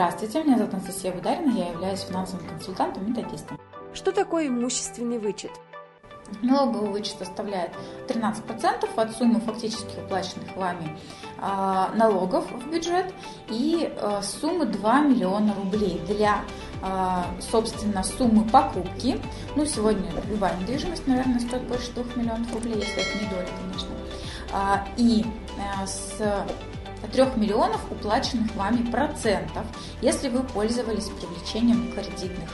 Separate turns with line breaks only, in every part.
Здравствуйте, меня зовут Анастасия Бударина, я являюсь финансовым консультантом и методистом.
Что такое имущественный вычет?
Налоговый вычет составляет 13% от суммы фактически уплаченных вами э, налогов в бюджет и э, суммы 2 миллиона рублей для, э, собственно, суммы покупки. Ну, сегодня любая недвижимость, наверное, стоит больше 2 миллионов рублей, если это не доля, конечно. И с 3 миллионов уплаченных вами процентов, если вы пользовались привлечением кредитных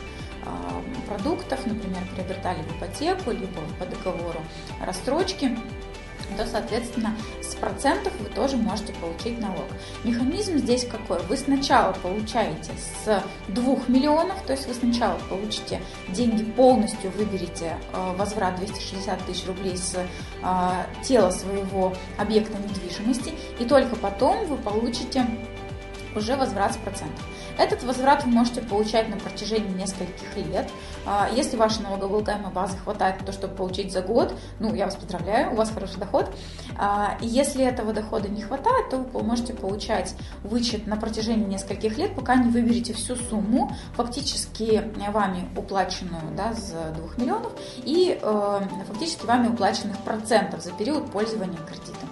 продуктов, например, приобретали в ипотеку, либо по договору рассрочки, то, соответственно, с процентов вы тоже можете получить налог. Механизм здесь какой? Вы сначала получаете с 2 миллионов, то есть вы сначала получите деньги полностью, выберете э, возврат 260 тысяч рублей с э, тела своего объекта недвижимости, и только потом вы получите уже возврат с процентов. Этот возврат вы можете получать на протяжении нескольких лет. А, если вашей налогооблагаемой базы хватает то, чтобы получить за год, ну, я вас поздравляю, у вас хороший доход. А, если этого дохода не хватает, то вы можете получать вычет на протяжении нескольких лет, пока не выберете всю сумму, фактически вами уплаченную да, с 2 миллионов и э, фактически вами уплаченных процентов за период пользования кредитом.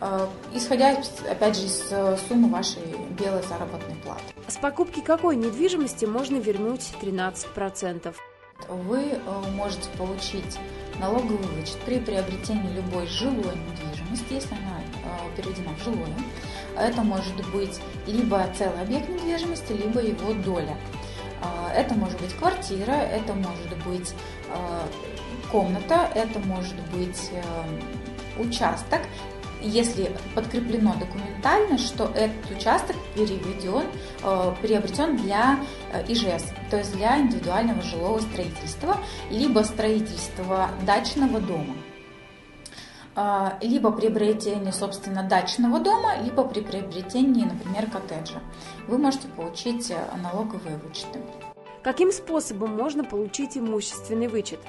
Э, исходя, опять же, из э, суммы вашей белой заработной платы.
С покупки какой недвижимости можно вернуть 13%?
Вы э, можете получить налоговый вычет при приобретении любой жилой недвижимости, если она переведена в жилое. Это может быть либо целый объект недвижимости, либо его доля. Это может быть квартира, это может быть комната, это может быть участок если подкреплено документально, что этот участок переведен, э, приобретен для э, ИЖС, то есть для индивидуального жилого строительства, либо строительства дачного дома э, либо приобретение, собственно, дачного дома, либо при приобретении, например, коттеджа. Вы можете получить налоговые вычеты.
Каким способом можно получить имущественный вычет?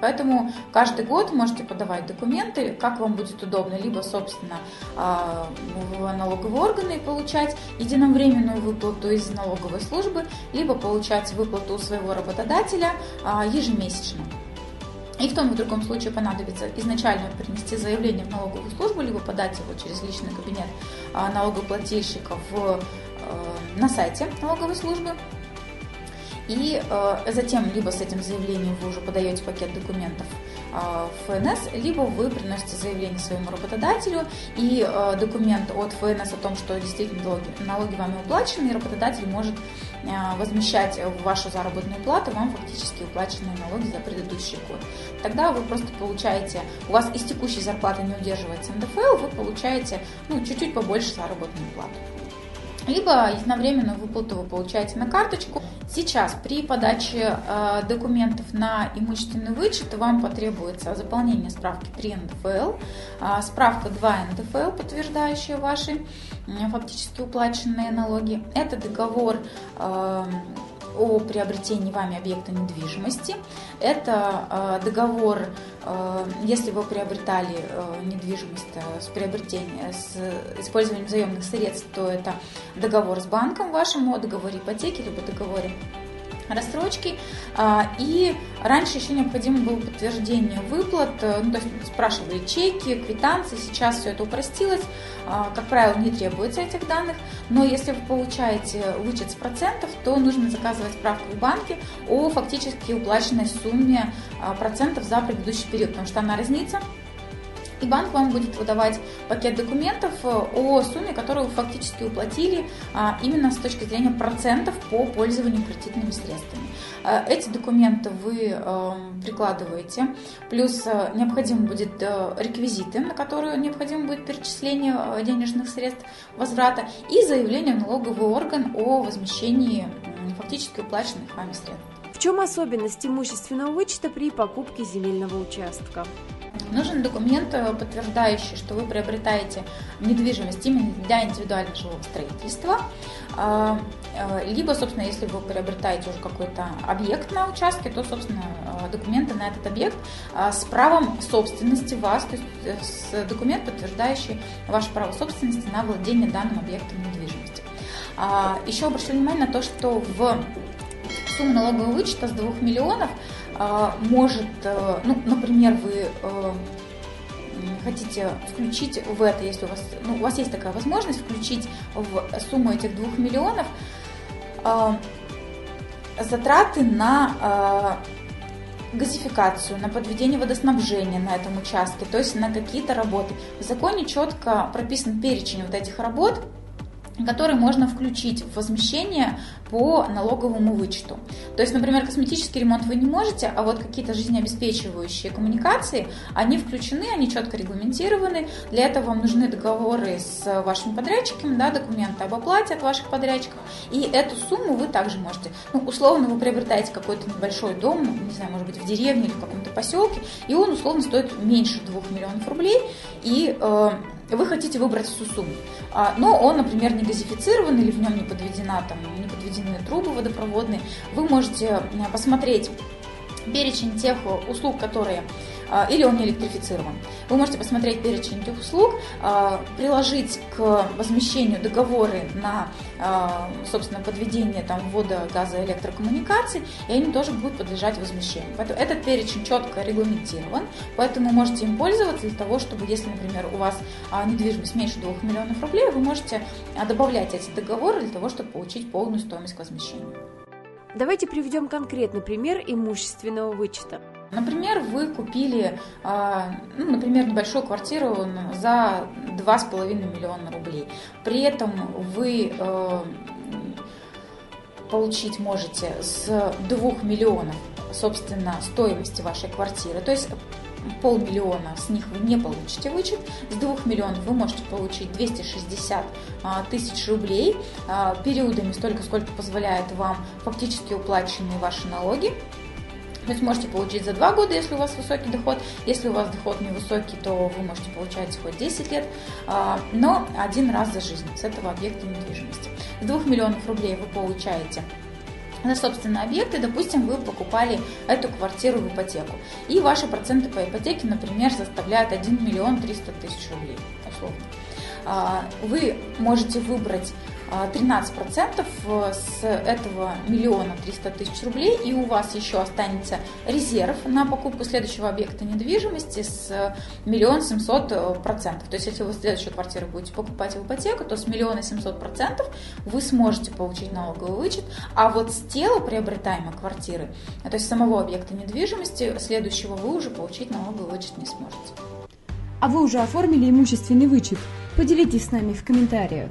Поэтому каждый год можете подавать документы, как вам будет удобно, либо, собственно, а, в налоговые органы получать единовременную выплату из налоговой службы, либо получать выплату у своего работодателя а, ежемесячно. И в том и в другом случае понадобится изначально принести заявление в налоговую службу, либо подать его через личный кабинет а, налогоплательщика в, на сайте налоговой службы и э, затем либо с этим заявлением вы уже подаете пакет документов э, в ФНС, либо вы приносите заявление своему работодателю и э, документ от ФНС о том, что действительно налоги, налоги вами уплачены, и работодатель может э, возмещать в вашу заработную плату вам фактически уплаченные налоги за предыдущий год. Тогда вы просто получаете, у вас из текущей зарплаты не удерживается НДФЛ, вы получаете ну, чуть-чуть побольше заработную плату либо единовременную выплату вы получаете на карточку. Сейчас при подаче э, документов на имущественный вычет вам потребуется заполнение справки 3 НДФЛ, э, справка 2 НДФЛ, подтверждающая ваши фактически уплаченные налоги. Это договор э, о приобретении вами объекта недвижимости. Это э, договор, э, если вы приобретали э, недвижимость с приобретением, с использованием заемных средств, то это договор с банком вашим о договоре ипотеки, либо договоре рассрочки. А, и раньше еще необходимо было подтверждение выплат, э, ну, то есть спрашивали чеки, квитанции, сейчас все это упростилось. А, как правило, не требуется этих данных, но если вы получаете вычет с процентов, то нужно заказывать справку в банке о фактически уплаченной сумме а, процентов за предыдущий период, потому что она разнится и банк вам будет выдавать пакет документов э, о сумме, которую вы фактически уплатили а, именно с точки зрения процентов по пользованию кредитными средствами. Э, эти документы вы эм, прикладываете, плюс э, необходимы будут реквизиты, на которые необходимо будет перечисление денежных средств возврата и заявление в налоговый орган о возмещении фактически уплаченных вами средств.
В чем особенность имущественного вычета при покупке земельного участка?
Нужен документ, э, подтверждающий, что вы приобретаете недвижимость именно для индивидуального жилого строительства. А, э, либо, собственно, если вы приобретаете уже какой-то объект на участке, то, собственно, э, документы на этот объект с правом собственности вас, то есть документ, подтверждающий ваше право собственности на владение данным объектом недвижимости. Еще обращу внимание на то, что в сумму налогового вычета с 2 миллионов может, ну, например, вы хотите включить в это, если у вас, ну, у вас есть такая возможность, включить в сумму этих 2 миллионов э, затраты на э, газификацию, на подведение водоснабжения на этом участке, то есть на какие-то работы. В законе четко прописан перечень вот этих работ, который можно включить в возмещение по налоговому вычету. То есть, например, косметический ремонт вы не можете, а вот какие-то жизнеобеспечивающие коммуникации, они включены, они четко регламентированы. Для этого вам нужны договоры с вашими подрядчиками, да, документы об оплате от ваших подрядчиков. И эту сумму вы также можете, ну, условно, вы приобретаете какой-то небольшой дом, не знаю, может быть, в деревне или в каком-то поселке, и он условно стоит меньше 2 миллионов рублей, и э, вы хотите выбрать всю сумму. А, но он, например, не газифицирован или в нем не подведена, там, не подведены трубы водопроводные, вы можете э, посмотреть перечень тех услуг, которые или он не электрифицирован. Вы можете посмотреть перечень этих услуг, а, приложить к возмещению договоры на, собственно, подведение там, ввода газа электрокоммуникаций, и они тоже будут подлежать возмещению. Поэтому этот перечень четко регламентирован, поэтому можете им пользоваться для того, чтобы, если, например, у вас недвижимость меньше 2 миллионов рублей, вы можете добавлять эти договоры для того, чтобы получить полную стоимость к возмещению.
Давайте приведем конкретный пример имущественного вычета.
Например, вы купили, а, ну, например, небольшую квартиру за 2,5 миллиона рублей. При этом вы э, получить можете с 2 миллионов, собственно, стоимости вашей квартиры. То есть полмиллиона с них вы не получите вычет, с 2 миллионов вы можете получить 260 а, тысяч рублей а, периодами столько, сколько позволяет вам фактически уплаченные ваши налоги. То есть можете получить за 2 года, если у вас высокий доход. Если у вас доход невысокий, то вы можете получать хоть 10 лет, а, но один раз за жизнь с этого объекта недвижимости. С 2 миллионов рублей вы получаете на собственный объект, и, допустим, вы покупали эту квартиру в ипотеку. И ваши проценты по ипотеке, например, составляют 1 миллион 300 тысяч рублей, условно. А, вы можете выбрать 13% а, с этого миллиона 300 тысяч рублей, и у вас еще останется резерв на покупку следующего объекта недвижимости с миллион семьсот процентов. То есть, если вы следующую квартиру будете покупать в ипотеку, то с миллиона семьсот процентов вы сможете получить налоговый вычет, а вот с тела приобретаемой квартиры, то есть самого объекта недвижимости, следующего вы уже получить налоговый вычет не сможете.
А вы уже оформили имущественный вычет? Поделитесь с нами в комментариях.